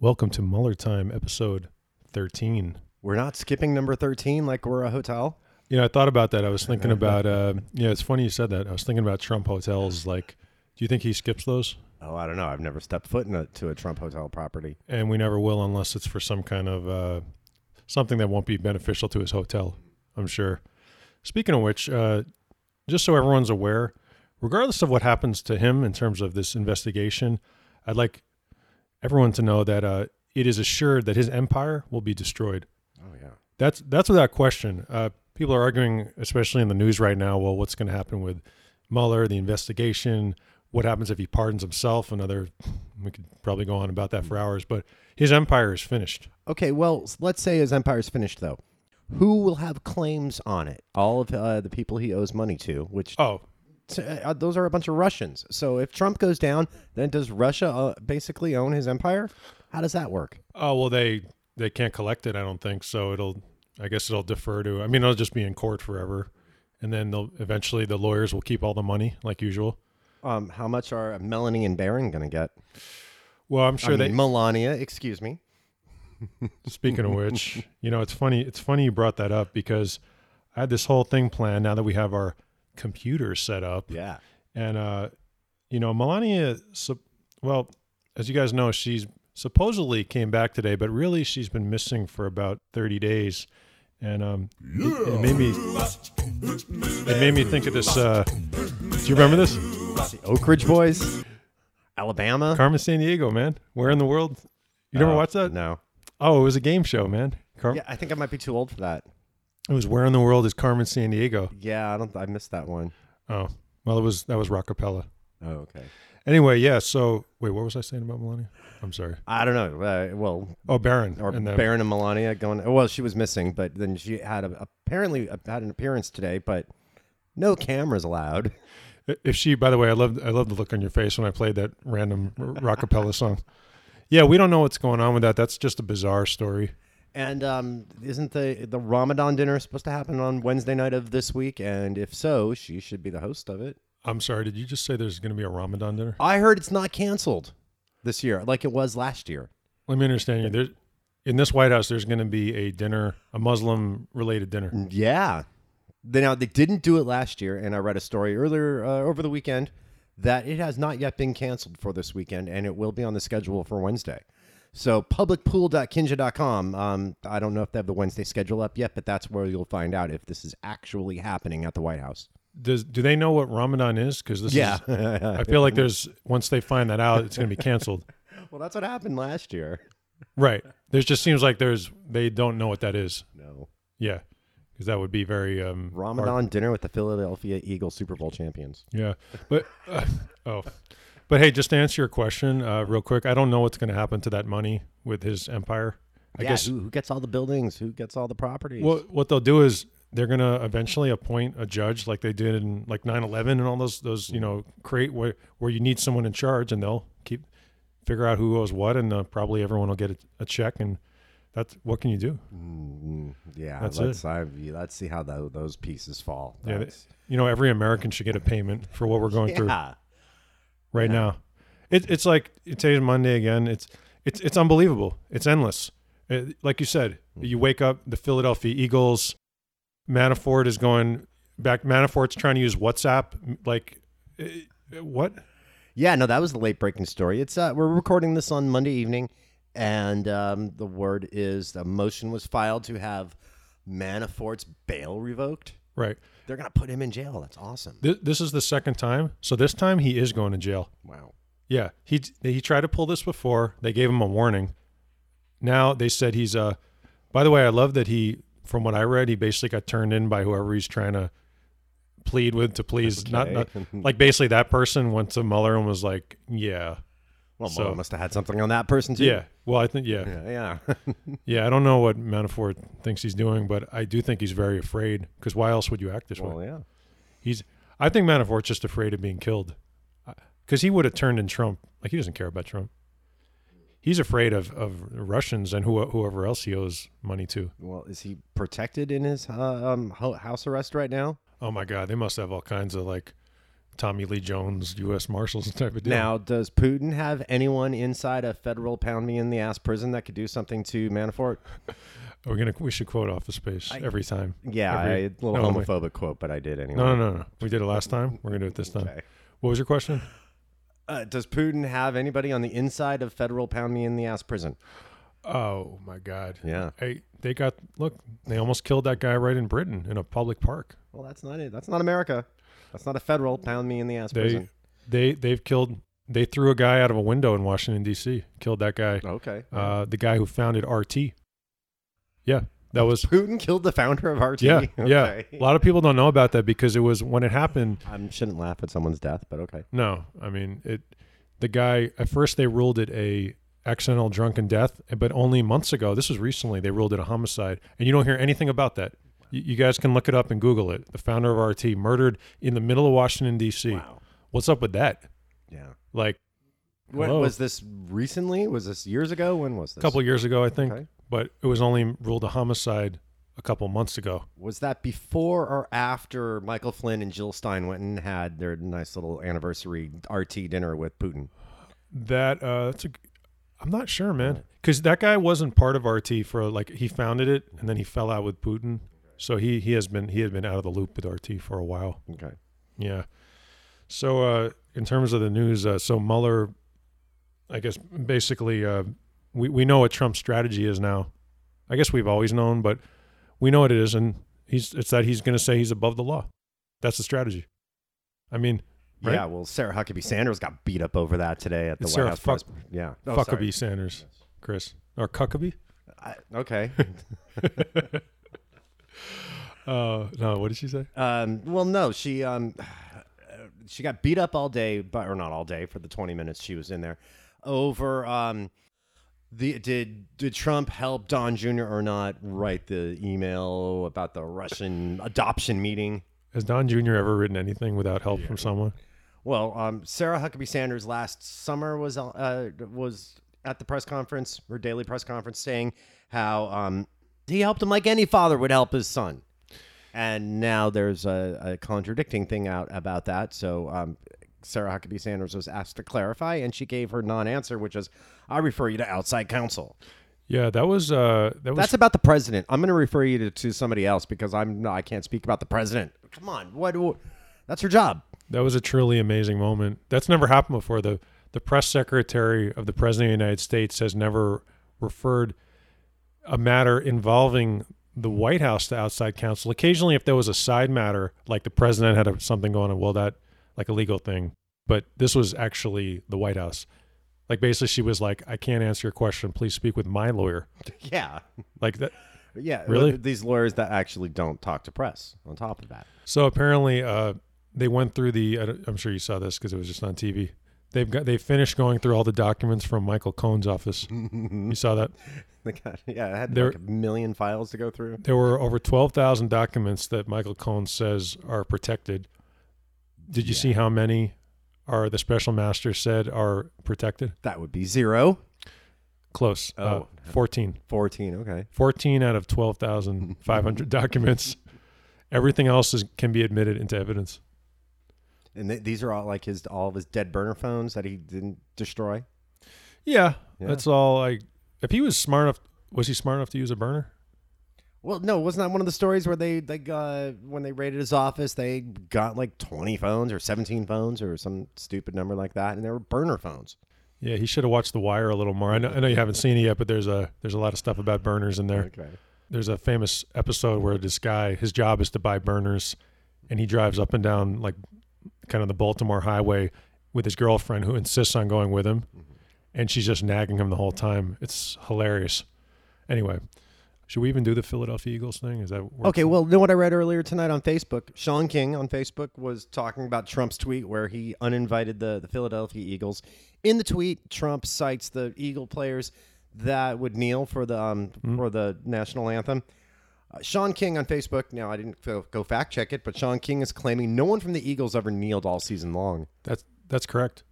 Welcome to Mueller Time, episode 13. We're not skipping number 13 like we're a hotel. You know, I thought about that. I was thinking about, uh, yeah, it's funny you said that. I was thinking about Trump hotels. Like, do you think he skips those? Oh, I don't know. I've never stepped foot into a Trump hotel property. And we never will unless it's for some kind of uh, something that won't be beneficial to his hotel, I'm sure. Speaking of which, uh, just so everyone's aware, regardless of what happens to him in terms of this investigation, I'd like everyone to know that uh, it is assured that his empire will be destroyed. Oh, yeah. That's that's without question. Uh, people are arguing, especially in the news right now. Well, what's going to happen with Mueller, the investigation? What happens if he pardons himself? Another, we could probably go on about that for hours. But his empire is finished. Okay, well, let's say his empire is finished, though. Who will have claims on it? All of uh, the people he owes money to, which Oh, t- uh, those are a bunch of Russians. So if Trump goes down, then does Russia uh, basically own his empire? How does that work? oh well, they they can't collect it. I don't think so. It'll, I guess it'll defer to. I mean, it'll just be in court forever, and then they'll eventually the lawyers will keep all the money like usual. Um, how much are Melanie and Barron going to get? Well, I'm sure I they Melania, excuse me. Speaking of which, you know, it's funny. It's funny you brought that up because I had this whole thing planned. Now that we have our computer set up, Yeah. and uh, you know, Melania. Well, as you guys know, she's supposedly came back today, but really she's been missing for about thirty days, and um, it, it made me. It made me think of this. Uh, do you remember this? The Oak Ridge Boys, Alabama. Carmen Sandiego, man. Where in the world? You never Oh, watched that? No. Oh, it was a game show, man. Car- Yeah, I think I might be too old for that. It was Where in the World is Carmen Sandiego? Yeah, I don't. I missed that one. Oh, well, it was that was Rockapella. Oh, okay. Anyway, yeah. So wait, what was I saying about Melania? I'm sorry. I don't know. Uh, well, Oh, Barron. or and Barron and Melania going. Well, she was missing, but then she had a, apparently had an appearance today, but no cameras allowed. If she, by the way, I love I love the look on your face when I played that random Rockapella song. Yeah, we don't know what's going on with that. That's just a bizarre story. And um, isn't the the Ramadan dinner supposed to happen on Wednesday night of this week? And if so, she should be the host of it. I'm sorry. Did you just say there's going to be a Ramadan dinner? I heard it's not canceled this year, like it was last year. Let me understand you. There's in this White House, there's going to be a dinner, a Muslim related dinner. Yeah. They, now they didn't do it last year, and I read a story earlier uh, over the weekend that it has not yet been canceled for this weekend, and it will be on the schedule for Wednesday. So publicpool.kinja.com. Um, I don't know if they have the Wednesday schedule up yet, but that's where you'll find out if this is actually happening at the White House. Does do they know what Ramadan is? Because this Yeah. is. I feel like there's once they find that out, it's going to be canceled. well, that's what happened last year. Right. There just seems like there's they don't know what that is. No. Yeah, because that would be very um, hard. Ramadan dinner with the Philadelphia Eagles Super Bowl champions. Yeah, but uh, oh, but hey, just to answer your question uh, real quick, I don't know what's going to happen to that money with his empire. I yeah, guess who, who gets all the buildings? Who gets all the properties? what what they'll do is they're going to eventually appoint a judge like they did in like 9/11 and all those those you know create where where you need someone in charge and they'll keep figure out who owes what and uh, probably everyone will get a, a check and that's what can you do? Mm, yeah, That's let's I, let's see how tho- those pieces fall. Yeah, You know, every American should get a payment for what we're going through. Right Yeah. now. It, it's like today's Monday again. It's it's it's unbelievable. It's endless. It- like you said, you wake up. The Philadelphia Eagles. Manafort is going back. Manafort's trying to use WhatsApp. Like eh, what? Yeah, no, that was the late breaking story. It's uh, we're recording this on Monday evening, and um, the word is the motion was filed to have Manafort's bail revoked. Right. They're gonna put him in jail. That's awesome. This, this is the second time. So this time he is going to jail. Wow. Yeah. He he tried to pull this before. They gave him a warning. Now they said he's uh. By the way, I love that he. From what I read, he basically got turned in by whoever he's trying to plead with to please. Not, not like basically that person went to Mueller and was like, "Yeah, Well, So- Mueller must have had something on that person too. yeah." Well, I think yeah, yeah, yeah. yeah. I don't know what Manafort thinks he's doing, but I do think he's very afraid. Because why else would you act this way? well, yeah. He's. I think Manafort's just afraid of being killed, because he would have turned in Trump. Like he doesn't care about Trump. He's afraid of, of Russians and who, whoever else he owes money to. Well, is he protected in his uh, um, house arrest right now? Oh my God, they must have all kinds of like Tommy Lee Jones, U.S. Marshals type of deal. Now, does Putin have anyone inside a federal pound me in the ass prison that could do something to Manafort? we're gonna we should quote Office Space I- every time. Yeah, Every- I, a little no, wait. homophobic quote, but I did anyway. No, no, no, no. We did it last time. We're gonna do it this time. Okay. What was your question? Uh, does Putin have anybody on the inside of federal pound me in the ass prison? Oh my God. Yeah. Hey, they got look. They almost killed that guy right in Britain in a public park. Well, that's not it. That's not America. That's not a federal pound me in the ass They prison. they they've killed. They threw a guy out of a window in Washington D.C. Killed that guy. Okay. Uh, the guy who founded RT. Yeah, that was. Putin killed the founder of RT. Yeah, yeah. A lot of people don't know about that because it was when it happened. I shouldn't laugh at someone's death, but okay. No, I mean it. The guy at first they ruled it a accidental drunken death, but only months ago. This was recently they ruled it a homicide, and you don't hear anything about that. You, guys can look it up and Google it. The founder of RT murdered in the middle of Washington D.C. Wow. What's up with that? Yeah. Like When, was this recently? Was this years ago? When was this? a couple years ago, I think, Okay. but it was only ruled a homicide a couple months ago. Was that before or after Michael Flynn and Jill Stein went and had their nice little anniversary RT dinner with Putin? That uh, that's a. I'm not sure, man, because that guy wasn't part of RT for like he founded it and then he fell out with Putin, so he he has been he had been out of the loop with RT for a while. Okay. Yeah. So uh, in terms of the news, uh, so Mueller, I guess basically uh, we we know what Trump's strategy is now. I guess we've always known, but we know what it is, and he's it's that he's going to say he's above the law. That's the strategy. I mean, Right? Yeah, well, Sarah Huckabee Sanders got beat up over that today at the It's White Sarah House. Fuck- press- yeah. Oh, Fuckabee sorry. Sanders, Chris or Cuckabee. I, okay. Uh, no, what did she say? um, well, no, she um, she got beat up all day, but or not all day for the twenty minutes she was in there over um, the did did Trump help Don Jr. or not write the email about the Russian adoption meeting? Has Don Jr. ever written anything without help from someone? Well, um, Sarah Huckabee Sanders last summer was uh, was at the press conference, her daily press conference, saying how um, he helped him like any father would help his son. And now there's a, a contradicting thing out about that. So um, Sarah Huckabee Sanders was asked to clarify, and she gave her non-answer, which is, "I refer you to outside counsel." Yeah, that was uh, that was That's about the president. I'm going to refer you to, to somebody else because I'm no, I can't speak about the president. Come on, what? what that's her job. that was a truly amazing moment. That's never happened before. The the press secretary of the president of the United States has never referred a matter involving the White House to outside counsel. Occasionally, if there was a side matter, like the president had a, something going on, well, that like a legal thing. But this was actually the White House. Like basically, she was like, "I can't answer your question. Please speak with my lawyer." Yeah, Like that. Yeah, Really? These lawyers that actually don't talk to press. On top of that, So apparently, uh, they went through the. I'm sure you saw this because it was just on TV. They've got they finished going through all the documents from Michael Cohen's office. you saw that They got- yeah, I had There- like a million files to go through. there were over twelve thousand documents that Michael Cohen says are protected. Did you see how many are the special master said are protected? That would be zero. Close. Uh, Oh. 14. 14, okay. 14 out of 12,500 documents. Everything else is, can be admitted into evidence. And th- these are all like his all of his dead burner phones that he didn't destroy. Yeah, Yeah. that's all. Like, if he was smart enough, was he smart enough to use a burner? Well, no, wasn't that one of the stories where they they uh, when they raided his office, they got like 20 phones or 17 phones or some stupid number like that, and they were burner phones. Yeah, he should have watched The Wire a little more. I know, I know you haven't seen it yet, but there's a there's a lot of stuff about burners in there. Okay. There's a famous episode where this guy, his job is to buy burners, and he drives up and down like kind of the Baltimore highway with his girlfriend who insists on going with him, and she's just nagging him the whole time. It's hilarious. Anyway, should we even do the Philadelphia Eagles thing? Is that? Okay, well, you know what I read earlier tonight on Facebook? Shaun King on Facebook was talking about Trump's tweet where he uninvited the, the Philadelphia Eagles. In the tweet, Trump cites the Eagle players that would kneel for the um, for the national anthem. Uh, Shaun King on Facebook. Now, I didn't go, go fact check it, but Shaun King is claiming no one from the Eagles ever kneeled all season long. That's that's correct.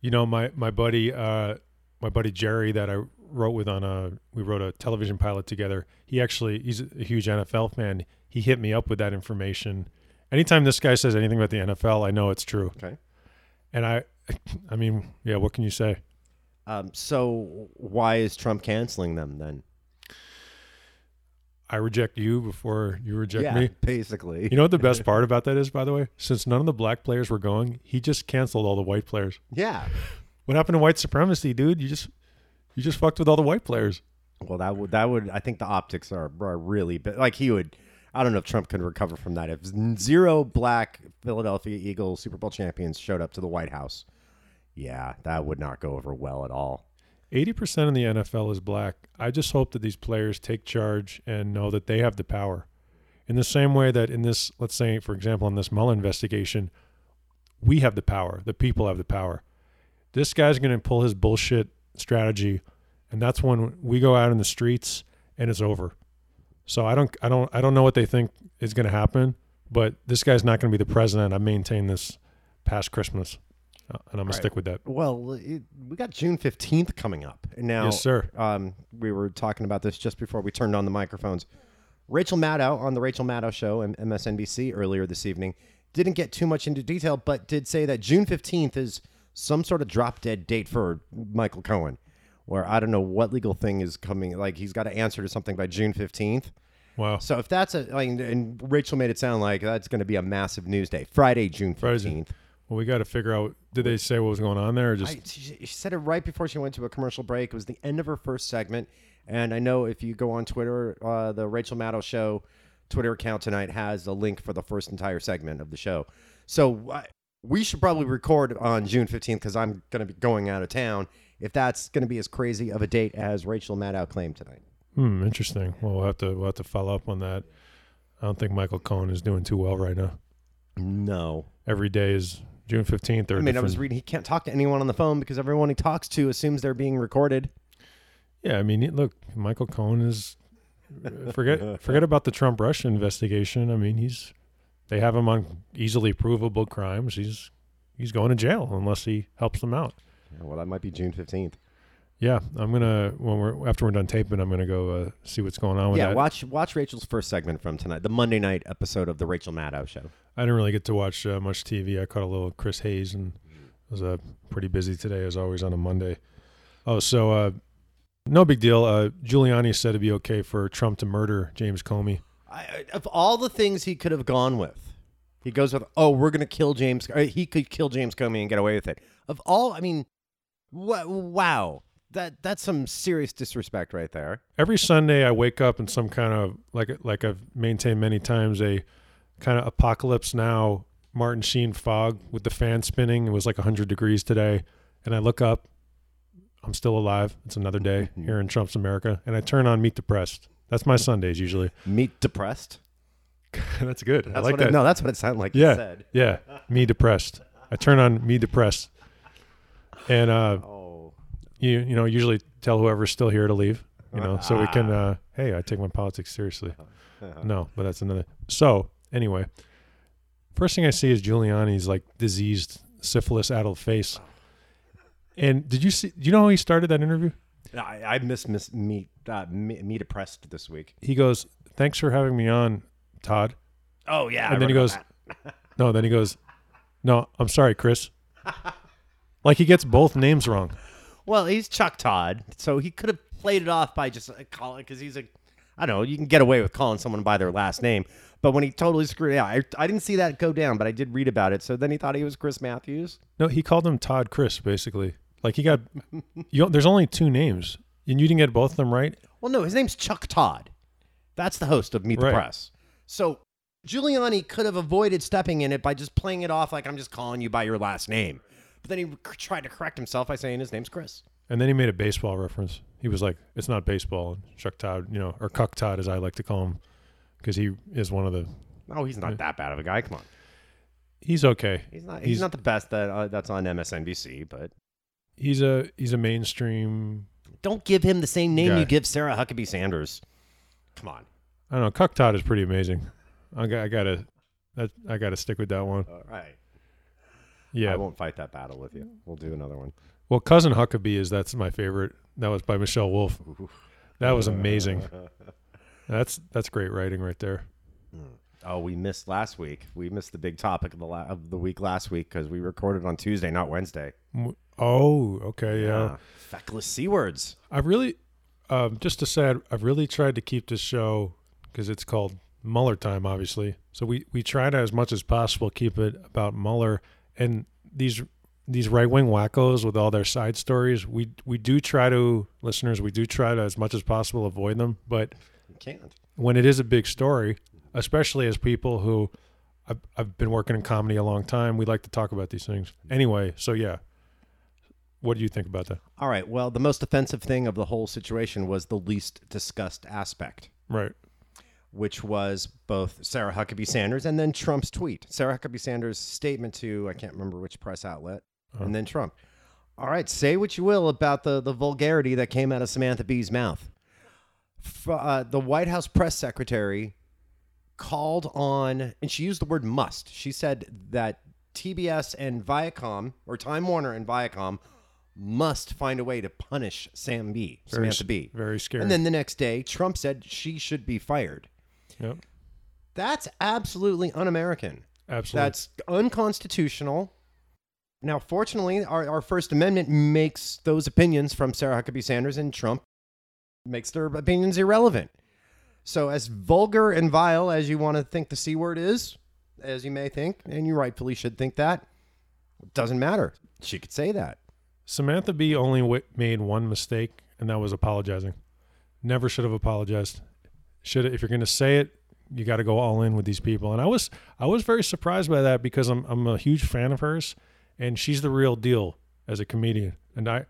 You know, my my buddy, uh, my buddy Jerry, that I wrote with on a we wrote a television pilot together. He actually he's a huge NFL fan. He hit me up with that information, anytime this guy says anything about the NFL, I know it's true. Okay. And I, I mean, yeah, what can you say? Um, so why is Trump canceling them then? I reject you before you reject yeah, me. basically. You know what the best part about that is, by the way? Since none of the black players were going, he just canceled all the white players. yeah. What happened to white supremacy, dude? You just you just fucked with all the white players. Well, that would that would I think the optics are, are really. Like he would. I don't know if Trump could recover from that. If zero black Philadelphia Eagles Super Bowl champions showed up to the White House, yeah, that would not go over well at all. 80% of the NFL is black. I just hope that these players take charge and know that they have the power. In the same way that in this, let's say, for example, in this Mueller investigation, we have the power. The people have the power. This guy's going to pull his bullshit strategy, and that's when we go out in the streets and it's over. So I don't, I don't, I don't know what they think is going to happen, but this guy's not going to be the president. I maintain this past Christmas, uh, and I'm gonna Right. stick with that. Well, it, we got June fifteenth coming up now. Yes, sir. Um, we were talking about this just before we turned on the microphones. Rachel Maddow on the Rachel Maddow show and MSNBC earlier this evening didn't get too much into detail, but did say that June fifteenth is some sort of drop dead date for Michael Cohen, where I don't know what legal thing is coming. Like he's got to answer to something by June fifteenth. Wow. So if that's a like, and Rachel made it sound like that's going to be a massive news day, Friday, June Friday. fifteenth. Well, we got to figure out. Did they say what was going on there, or just I, she, she said it right before she went to a commercial break. It was the end of her first segment. And I know if you go on Twitter, uh, the Rachel Maddow Show Twitter account tonight has a link for the first entire segment of the show. So I, we should probably record on June 15th because I'm going to be going out of town if that's going to be as crazy of a date as Rachel Maddow claimed tonight. Hmm, interesting. Well, we'll have to we'll have to follow up on that. I don't think Michael Cohen is doing too well right now. No. Every day is June fifteenth I mean, I was reading he can't talk to anyone on the phone because everyone he talks to assumes they're being recorded. yeah. I mean, look, Michael Cohen is uh, forget forget about the Trump Russia investigation. I mean, he's they have him on easily provable crimes. He's he's going to jail unless he helps them out. Yeah, well, that might be June 15th. Yeah, I'm gonna when we're after we're done taping, I'm gonna go uh, see what's going on with Yeah, that. watch watch Rachel's first segment from tonight, the Monday night episode of the Rachel Maddow Show. I didn't really get to watch uh, much TV. I caught a little Chris Hayes and was uh, pretty busy today, as always, on a Monday. Oh, so uh, no big deal. Uh, Giuliani said it'd be okay for Trump to murder James Comey. I, of all the things he could have gone with, he goes with, "Oh, we're gonna kill James." He could kill James Comey and get away with it. Of all, I mean, wha- wow, that that's some serious disrespect right there. Every Sunday, I wake up in some kind of like like I've maintained many times a kind of apocalypse now. Martin Sheen fog with the fan spinning. It was like 100 degrees today, and I look up. I'm still alive. It's another day here in Trump's America, and I turn on Meet the Press. That's my Sundays usually. Meet depressed. That's good. That's I like that. It, no, that's what it sounded like. you Yeah, said. yeah. Me depressed. I turn on me depressed, and uh, Oh, you you know usually tell whoever's still here to leave. You know, so we can. Uh, hey, I take my politics seriously. No, but that's another. So anyway, first thing I see is Giuliani's like diseased syphilis addled face. And did you see? Do you know how he started that interview? I, I miss miss meet uh, me, me depressed this week. He goes, "Thanks for having me on, Todd." Oh yeah, and then he goes, "No." Then he goes, "No, I'm sorry, Chris." like he gets both names wrong. Well, he's Chuck Todd, so he could have played it off by just uh, calling because he's a, I don't know, you can get away with calling someone by their last name. But when he totally screwed it out, I, I didn't see that go down, but I did read about it. So then he thought he was Chris Matthews. No, he called him Todd Chris, basically. Like he got, you. Know, there's only two names, and you didn't get both of them right. Well, no, his name's Chuck Todd. That's the host of Meet Right. the Press. So Giuliani could have avoided stepping in it by just playing it off like I'm just calling you by your last name. But then he tried to correct himself by saying his name's Chris. And then he made a baseball reference. He was like, "It's not baseball." And Chuck Todd, you know, or Cuck Todd, as I like to call him, because he is one of the. Oh, he's not that bad of a guy. Come on, He's okay. he's not. He's, He's- not the best that uh, that's on MSNBC, but He's a he's a mainstream. don't give him the same name Guy. you give Sarah Huckabee Sanders. Come on. I don't know. Cuck Todd is pretty amazing. I got I gotta that I gotta stick with that one. All right. Yeah. I won't fight that battle with you. We'll do another one. Well, cousin Huckabee is that's my favorite. That was by Michelle Wolf. That was amazing. That's that's great writing right there. Oh, we missed last week. We missed the big topic of the la- of the week last week because we recorded on Tuesday, not Wednesday. Oh, okay, yeah. Feckless c words. I've really, um, just to say, I've really tried to keep this show because it's called Mueller time, obviously. So we we try to as much as possible keep it about Mueller and these these right wing wackos with all their side stories. We we do try to listeners. We do try to as much as possible avoid them, but You can't. when it is a big story, especially as people who I've, I've been working in comedy a long time, we like to talk about these things. Anyway, so yeah. What do you think about that? All right. Well, the most offensive thing of the whole situation was the least discussed aspect, Right. Which was both Sarah Huckabee Sanders and then Trump's tweet. Sarah Huckabee Sanders' statement to I can't remember which press outlet, and then Trump. All right, say what you will about the the vulgarity that came out of Samantha Bee's mouth. F- uh, the White House press secretary called on, and she used the word must. She said that TBS and Viacom, or Time Warner and Viacom, must find a way to punish Sam Bee, Very Samantha Bee. Very scary. And then the next day, Trump said she should be fired. Yep. That's absolutely un-American. Absolutely. That's unconstitutional. Now, fortunately, our, our First Amendment makes those opinions from Sarah Huckabee Sanders and Trump makes their opinions irrelevant. So, as vulgar and vile as you want to think the C word is, as you may think, and you rightfully should think that, it doesn't matter. She could say that. Samantha Bee only w- made one mistake, and that was apologizing. Never should have apologized. Should if you're going to say it, you got to go all in with these people. And I was I was very surprised by that because I'm I'm a huge fan of hers, and she's the real deal as a comedian. And I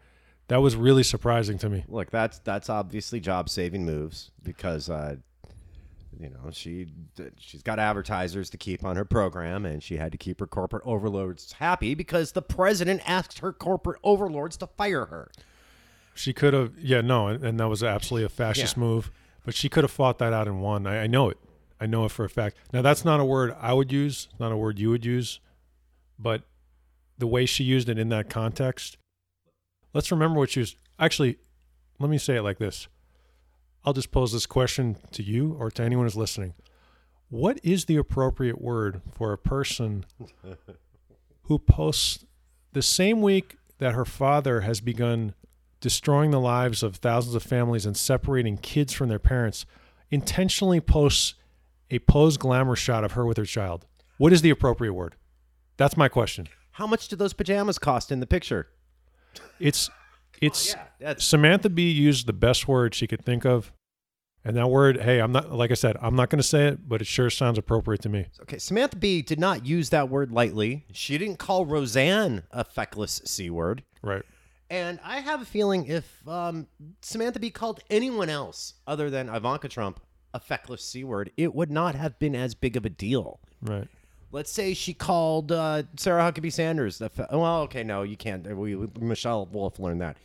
that was really surprising to me. Look, that's that's obviously job saving moves because uh, you know she she's got advertisers to keep on her program, and she had to keep her corporate overlords happy because the president asked her corporate overlords to fire her. She could have yeah no, and, and that was absolutely a fascist Yeah. move. But she could have fought that out and won. I, I know it. I know it for a fact. Now that's not a word I would use, not a word you would use, but the way she used it in that context. Let's remember what she was actually. Let me say it like this. I'll just pose this question to you or to anyone who's listening. What is the appropriate word for a person who posts the same week that her father has begun destroying the lives of thousands of families and separating kids from their parents, intentionally posts a posed glamour shot of her with her child. What is the appropriate word? That's my question. How much do those pajamas cost in the picture? It's it's oh, that's Samantha Bee used the best word she could think of. And that word, hey, I'm not like I said, I'm not going to say it, but it sure sounds appropriate to me. okay. Samantha Bee did not use that word lightly. She didn't call Roseanne a feckless c word. Right. And I have a feeling if um, Samantha Bee called anyone else other than Ivanka Trump a feckless C word, it would not have been as big of a deal. Right. Let's say she called uh, Sarah Huckabee Sanders. The fe- well, okay, no, you can't. We, Michelle Wolf learned that.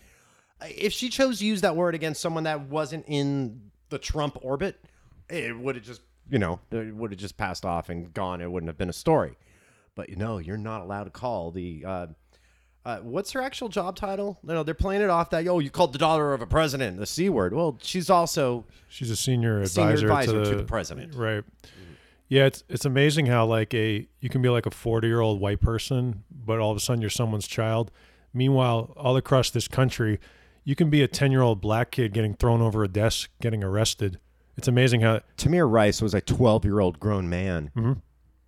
If she chose to use that word against someone that wasn't in the Trump orbit, it would have just, you know, it would have just passed off and gone. It wouldn't have been a story. But you know, you're not allowed to call the. Uh, uh, what's her actual job title? No, they're playing it off that oh, you called the daughter of a president the c word. Well, she's also She's a senior senior advisor, advisor to, to the, the president. Right. Yeah, it's it's amazing how like a you can be like a 40-year-old white person, but all of a sudden you're someone's child. Meanwhile, all across this country, you can be a 10-year-old black kid getting thrown over a desk, getting arrested. It's amazing how Tamir Rice was a 12 year old grown man.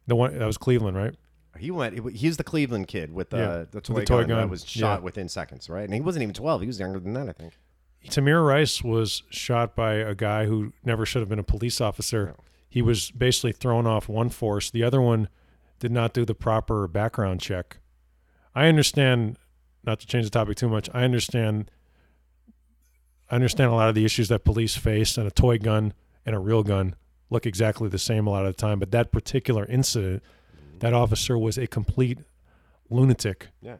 the one that was Cleveland, right? He went. He was the Cleveland kid with the Yeah, the with toy, the toy gun, that was shot Yeah. within seconds, right? And he wasn't even 12. He was younger than that, I think. Tamir Rice was shot by a guy who never should have been a police officer. He was basically thrown off one force. The other one did not do the proper background check. I understand, not to change the topic too much. I understand. I understand a lot of the issues that police face, and a toy gun and a real gun look exactly the same a lot of the time. But that particular incident, that officer was a complete lunatic. Yeah.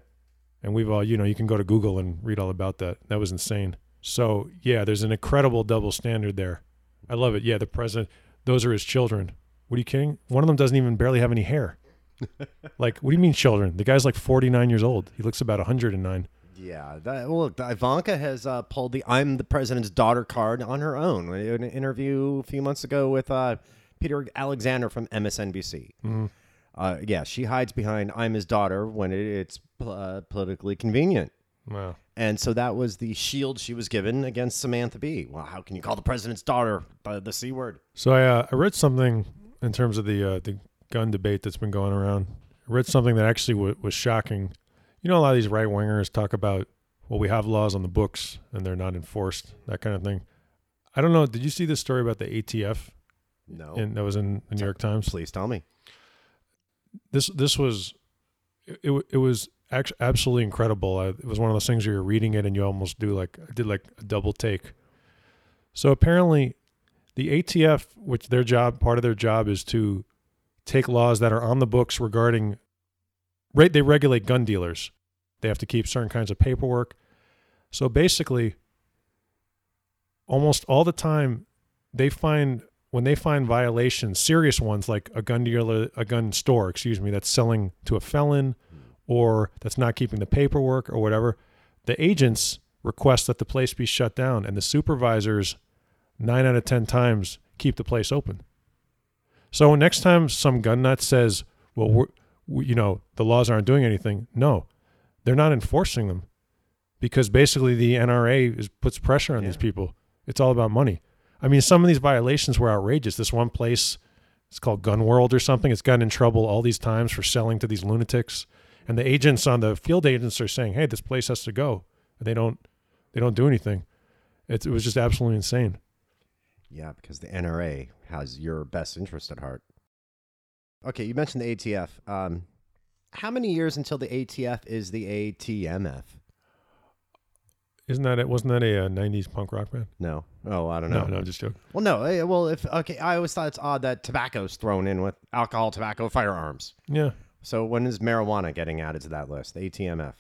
And we've all, you know, you can go to Google and read all about that. That was insane. So, yeah, there's an incredible double standard there. I love it. Yeah, the president, those are his children. What are you kidding? One of them doesn't even barely have any hair. like, what do you mean children? The guy's like 49 years old. He looks about 109. Yeah. That, well, look, Ivanka has uh, pulled the "I'm the president's daughter" card on her own. In an interview a few months ago with uh, Peter Alexander from MSNBC. Mm-hmm. Uh, yeah, she hides behind "I'm his daughter" when it, it's uh, politically convenient. Wow. And so that was the shield she was given against Samantha Bee. Well, how can you call the president's daughter by the c word? So I uh, I read something in terms of the uh, the gun debate that's been going around. I read something that actually w- was shocking. You know, a lot of these right wingers talk about well, we have laws on the books and they're not enforced, that kind of thing. I don't know. Did you see this story about the ATF? No, In, that was in the New York Times. please tell me. This this was it. It, was actually absolutely incredible. I, it was one of those things where you're reading it and you almost do like I did like a double take. So apparently, the ATF, which their job part of their job is to take laws that are on the books regarding right they regulate gun dealers. They have to keep certain kinds of paperwork. So basically almost all the time they find when they find violations, serious ones like a gun dealer, a gun store, excuse me, that's selling to a felon or that's not keeping the paperwork or whatever, the agents request that the place be shut down and the supervisors nine out of 10 times keep the place open. So next time some gun nut says, well, we're, we, you know, the laws aren't doing anything. No, they're not enforcing them because basically the NRA is, puts pressure on Yeah. these people. It's all about money. I mean, some of these violations were outrageous. This one place, it's called Gun World or something. It's gotten in trouble all these times for selling to these lunatics, and the agents on the field agents are saying, "Hey, this place has to go," and they don't. They don't do anything. It, it was just absolutely insane. Yeah, because the NRA has your best interest at heart. Okay, you mentioned the ATF. Um, how many years until the ATF is the ATMF? Isn't that it? Wasn't that a, uh '90s punk rock band? No. Oh, I don't No, know. no, just joking. Well, no. eh, Well, if okay, I always thought it's odd that tobacco's thrown in with alcohol, tobacco, firearms. Yeah. So when is marijuana getting added to that list? The ATMF.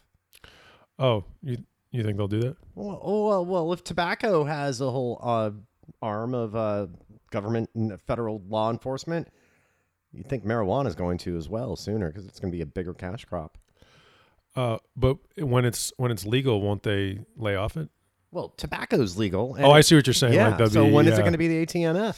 Oh, you you think they'll do that? Well, oh, well, well, if tobacco has a whole uh, arm of uh, government and federal law enforcement, you think marijuana is going to as well sooner because it's going to be a bigger cash crop. Uh, but when it's when it's legal, won't they lay off it? Well, tobacco's legal. and- oh, I see what you're saying. Yeah. Like that'd so be- when is it going to be the ATMF?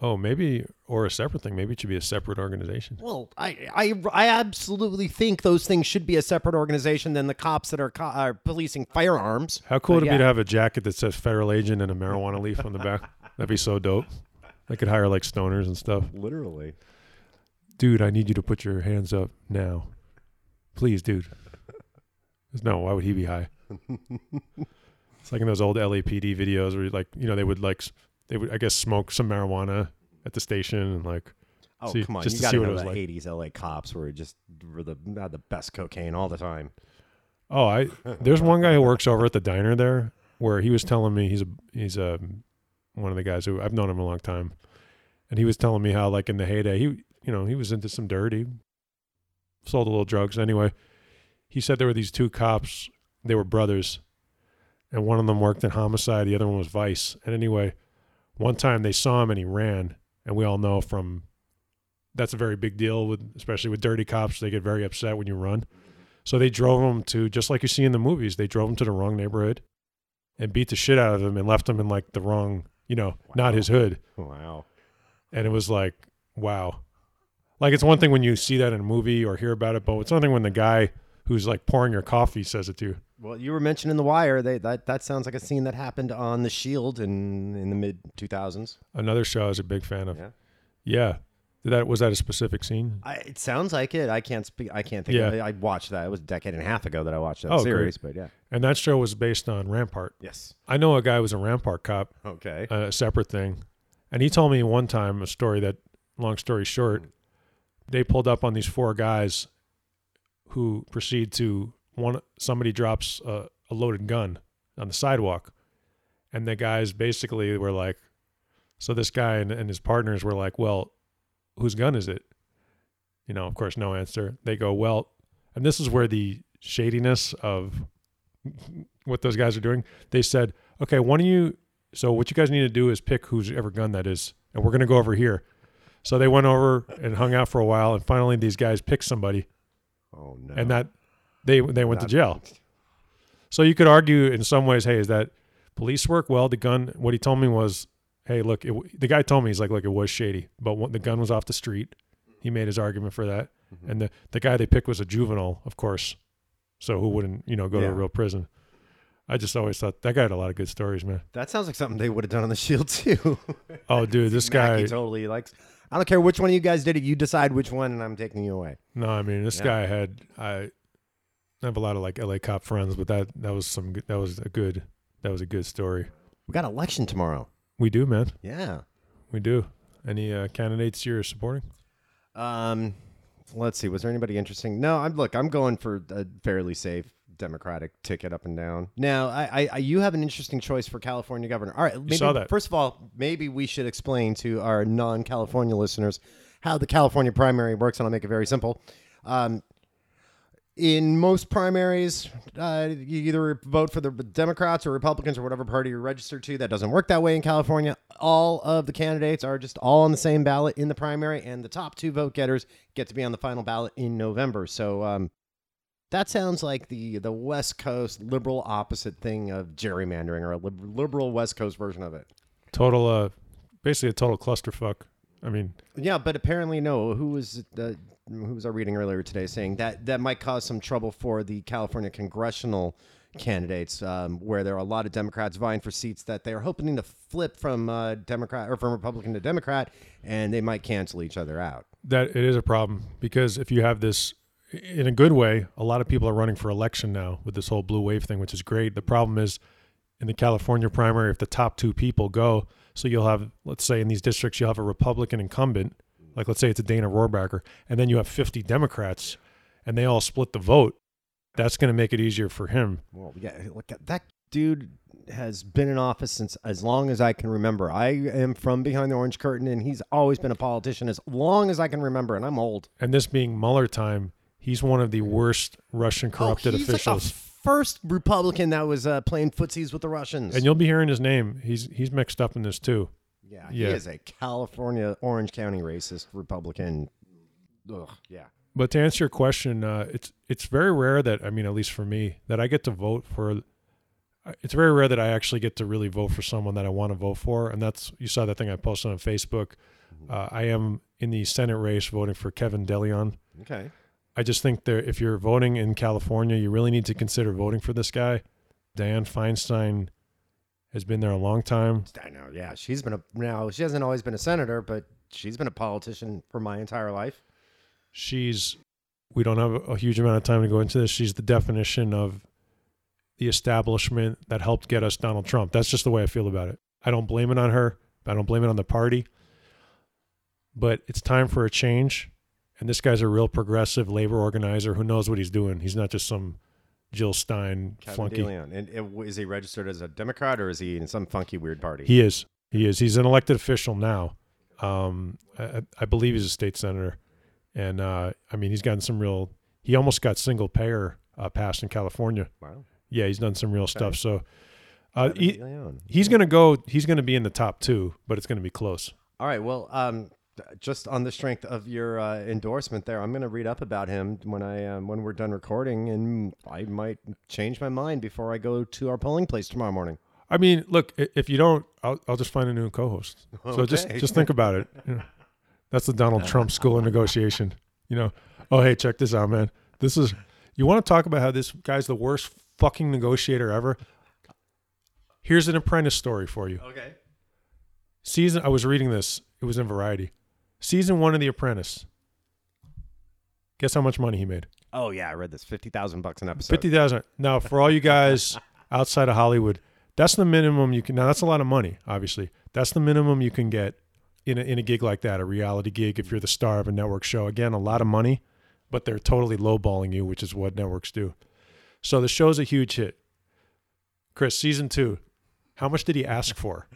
Oh, maybe or a separate thing. Maybe it should be a separate organization. Well, I, I, I absolutely think those things should be a separate organization than the cops that are, co- are policing firearms. How cool But would it yeah. be to have a jacket that says federal agent and a marijuana leaf on the back? That'd be so dope. I could hire like stoners and stuff. Literally. Dude, I need you to put your hands up now. Please, dude. No, why would he be high? it's like in those old LAPD videos where like, you know, they would like they would I guess smoke some marijuana at the station and like Oh, See, come on. just You got see to what it know was the like. 80s LA cops were just were the, had the best cocaine all the time. Oh, I there's one guy who works over at the diner there where he was telling me he's a he's a one of the guys who I've known him a long time, and he was telling me how like in the heyday he you know he was into some dirty, sold a little drugs anyway. He said there were these two cops they were brothers, and one of them worked in homicide, the other one was vice. And anyway, one time they saw him and he ran, and we all know from that's a very big deal with especially with dirty cops they get very upset when you run. So they drove him to just like you see in the movies. They drove him to the wrong neighborhood and beat the shit out of him and left him in like the wrong, you know, not his hood. Wow. And it was like, wow. Like it's one thing when you see that in a movie or hear about it, but it's something when the guy who's like pouring your coffee says it to you. Well, you were mentioning The Wire. They, that, that sounds like a scene that happened on The Shield in, in the mid 2000s. Another show I was a big fan of. Yeah. Yeah. Did that was that a specific scene? I, it sounds like it. I can't speak. I can't think. Yeah. Of it. I watched that. It was a decade and a half ago that I watched that Oh, series. But yeah. And that show was based on Rampart. Yes. I know a guy who was a Rampart cop, Okay. Uh, a separate thing. And he told me one time a story that, long story short, they pulled up on these four guys who proceed to one. Somebody drops a, a loaded gun on the sidewalk, and the guys basically were like, so this guy and, and his partners were like, well, whose gun is it? You know, of course, no answer. They go, well, and this is where the shadiness of what those guys are doing. They said, okay, one of you so what you guys need to do is pick whose ever gun that is, and we're gonna go over here. So they went over and hung out for a while, and finally these guys picked somebody, Oh no. and that they they went to jail. So you could argue in some ways, hey, is that police work? Well, the gun. What he told me was hey, look, it, the guy told me he's like, look, it was shady, but when the gun was off the street. He made his argument for that, Mm-hmm. and the the guy they picked was a juvenile, of course. So who wouldn't you know go to a real prison? I just always thought that guy had a lot of good stories, man. That sounds like something they would have done on the Shield too. Oh, dude, this guy. Totally likes. I don't care which one of you guys did it. You decide which one, and I'm taking you away. No, I mean this Yeah. guy had I, I have a lot of like LA cop friends, but that that was some good- that was a good that was a good story. We got election tomorrow. We do, man. Yeah. We do. Any uh, candidates you're supporting? Um, let's see. Was there anybody interesting? No. I'm look. I'm going for a fairly safe Democratic ticket up and down. Now, I, I, you have an interesting choice for California governor. All right. Maybe, saw that. First of all, maybe we should explain to our non-California listeners how the California primary works, and I'll make it very simple. Um, in most primaries, uh, you either vote for the Democrats or Republicans or whatever party you're registered to. That doesn't work that way in California. All of the candidates are just all on the same ballot in the primary, and the top two vote getters get to be on the final ballot in November. So um, that sounds like the the West Coast liberal opposite thing of gerrymandering, or a liberal West Coast version of it. Total, uh, basically a total clusterfuck. I mean, Yeah, but apparently no. Who was uh, who was I reading earlier today saying that that might cause some trouble for the California congressional candidates, um, where there are a lot of Democrats vying for seats that they are hoping to flip from uh, Democrat or from Republican to Democrat, and they might cancel each other out. that it is a problem because if you have this in a good way, a lot of people are running for election now with this whole blue wave thing, which is great. The problem is in the California primary, if the top two people go, so you'll have, let's say in these districts, you'll have a Republican incumbent, like let's say it's a Dana Rohrabacher, and then you have 50 Democrats and they all split the vote. That's going to make it easier for him. Well, yeah, look, that dude has been in office since as long as I can remember. I am from behind the orange curtain, and he's always been a politician as long as I can remember, and I'm old. And this being Mueller time, he's one of the worst Russian corrupted oh, he's officials. Like the first Republican that was uh, playing footsies with the Russians. and you'll be hearing his name. He's he's mixed up in this too. yeah, yeah. he is a California Orange County racist Republican. Ugh, yeah. But to answer your question, uh, it's it's very rare that I mean, at least for me, that I get to vote for. It's very rare that I actually get to really vote for someone that I want to vote for, and that's you saw that thing I posted on Facebook. Uh, I am in the Senate race voting for Kevin DeLeon. Okay. I just think that if you're voting in California, you really need to consider voting for this guy. Dianne Feinstein has been there a long time. I know. Yeah, she's been a now. She hasn't always been a senator, but she's been a politician for my entire life. she's we don't have a huge amount of time to go into this she's the definition of the establishment that helped get us donald trump that's just the way i feel about it i don't blame it on her i don't blame it on the party but it's time for a change and this guy's a real progressive labor organizer. Who knows what he's doing? He's not just some jill stein Kevin flunky. DeLeon. And uh, is he registered as a Democrat or is he in some funky weird party? he is. He is. He's an elected official now. Um i, I believe he's a state senator. And uh i mean he's gotten some real he almost got single payer uh, passed in california. Wow. yeah he's done some real stuff. So uh he, he's gonna go he's gonna be in the top two but it's gonna be close. All right. Well, um, just on the strength of your uh, endorsement there, I'm going to read up about him when I um, when we're done recording, and I might change my mind before I go to our polling place tomorrow morning. i mean look if you don't i'll, I'll just find a new co-host. So just just think about it. You know, that's the donald trump school of negotiation. You know oh hey check this out man. This is you want to talk about how this guy's the worst fucking negotiator ever? Here's an apprentice story for you. Okay. season i was reading this. It was in variety season one of the apprentice. Guess how much money he made? Oh yeah, I read this. Fifty thousand bucks an episode. 50000 now for all you guys outside of hollywood that's the minimum you can now that's a lot of money obviously. That's the minimum you can get in a, in a gig like that a reality gig if you're the star of a network show. Again a lot of money but they're totally lowballing you which is what networks do. So the show's a huge hit. Chris season two how much did he ask for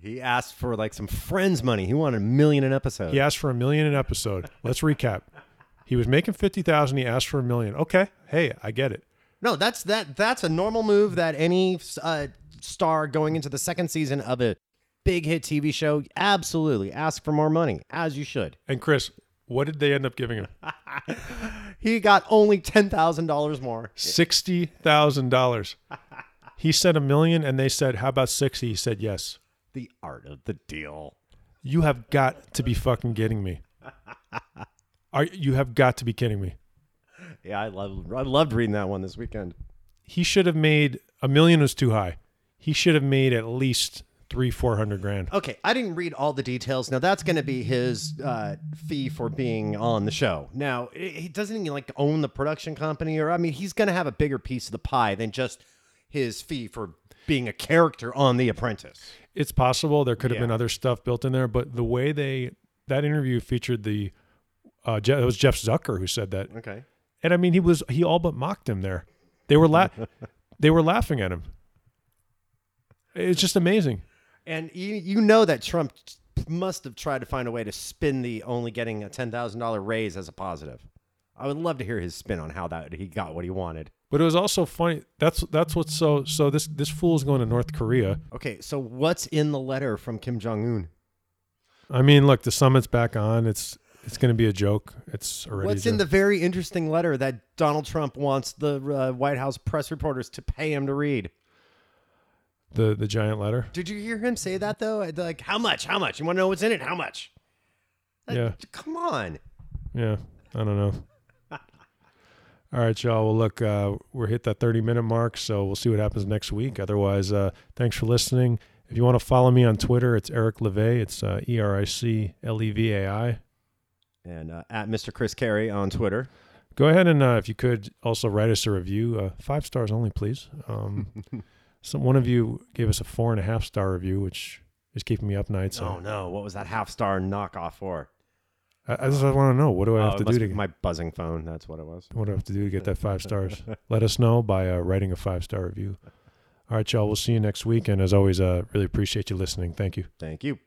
He asked for like some friends money. He wanted a million an episode. He asked for a million an episode. Let's recap. He was making fifty thousand. He asked for a million. Okay, hey, I get it. No, that's that. That's a normal move that any uh, star going into the second season of a big hit TV show absolutely ask for more money, as you should. And Chris, what did they end up giving him? He got only ten thousand dollars more. Sixty thousand dollars. He said a million, and they said, "How about 60? He said yes. The art of the deal. You have got to be fucking kidding me. Are you have got to be kidding me? Yeah, I love I loved reading that one this weekend. He should have made a million was too high. He should have made at least three, four hundred grand. Okay, I didn't read all the details. Now that's going to be his uh, fee for being on the show. Now he he doesn't even like own the production company, or I mean, he's going to have a bigger piece of the pie than just his fee for being a character on The Apprentice. It's possible there could have been other stuff built in there, but the way they that interview featured the uh, Je- it was Jeff Zucker who said that, Okay. and I mean he was he all but mocked him there. They were la- they were laughing at him. It's just amazing. And you you know that Trump must have tried to find a way to spin the only getting a ten thousand dollar raise as a positive. I would love to hear his spin on how that he got what he wanted. But it was also funny. That's that's what's so so this this fool's going to North Korea. Okay, so what's in the letter from Kim Jong Un? I mean, look, the summit's back on. It's it's going to be a joke. It's already. What's in the very interesting letter that Donald Trump wants the uh, White House press reporters to pay him to read? the the giant letter? Did you hear him say that though? Like, how much? How much? You want to know what's in it? How much? Like, Yeah. Come on. Yeah, I don't know. All right, y'all. Well, look, uh, we're hit that 30 minute mark, so we'll see what happens next week. Otherwise, uh, thanks for listening. If you want to follow me on Twitter, it's Eric Levai. It's uh, E R I C L E V A I. And uh, at Mr. Chris Carey on Twitter. Go ahead and, uh, if you could, also write us a review. Uh, five stars only, please. Um, some one of you gave us a four and a half star review, which is keeping me up nights. So Oh no, what was that half star knockoff for? I, I just want to know what do I Oh, have to do to my buzzing phone. That's what it was. What do I have to do to get that five stars? Let us know by uh, writing a five star review. All right, y'all. We'll see you next week. And as always, uh, really appreciate you listening. Thank you. Thank you.